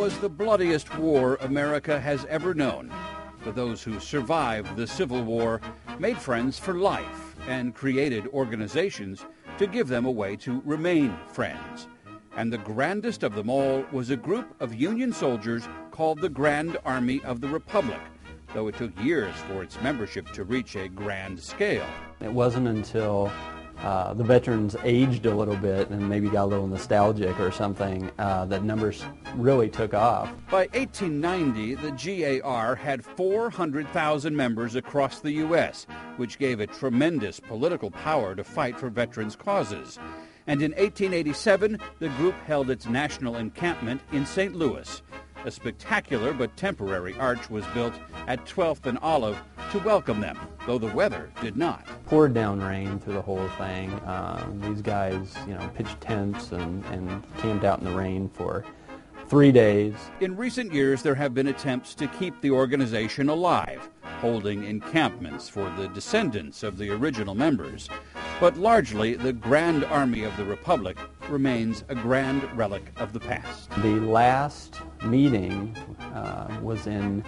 was the bloodiest war America has ever known. But those who survived the Civil War made friends for life and created organizations to give them a way to remain friends. And the grandest of them all was a group of Union soldiers called the Grand Army of the Republic, though it took years for its membership to reach a grand scale. It wasn't until uh, the veterans aged a little bit and maybe got a little nostalgic or something uh, that numbers really took off. By 1890, the GAR had 400,000 members across the U.S., which gave it tremendous political power to fight for veterans' causes. And in 1887, the group held its national encampment in St. Louis. A spectacular but temporary arch was built at 12th and Olive to welcome them, though the weather did not. Poured down rain through the whole thing. Um, these guys, you know, pitched tents and, and camped out in the rain for three days. In recent years, there have been attempts to keep the organization alive, holding encampments for the descendants of the original members. But largely, the Grand Army of the Republic remains a grand relic of the past. The last meeting uh, was in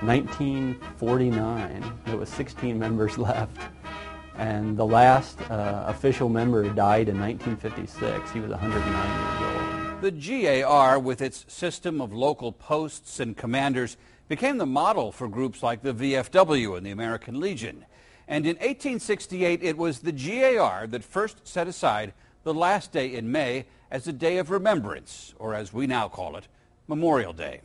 1949. There was 16 members left. And the last uh, official member died in 1956. He was 109 years old. The GAR, with its system of local posts and commanders, became the model for groups like the VFW and the American Legion. And in 1868, it was the GAR that first set aside the last day in May as a day of remembrance, or as we now call it, Memorial Day.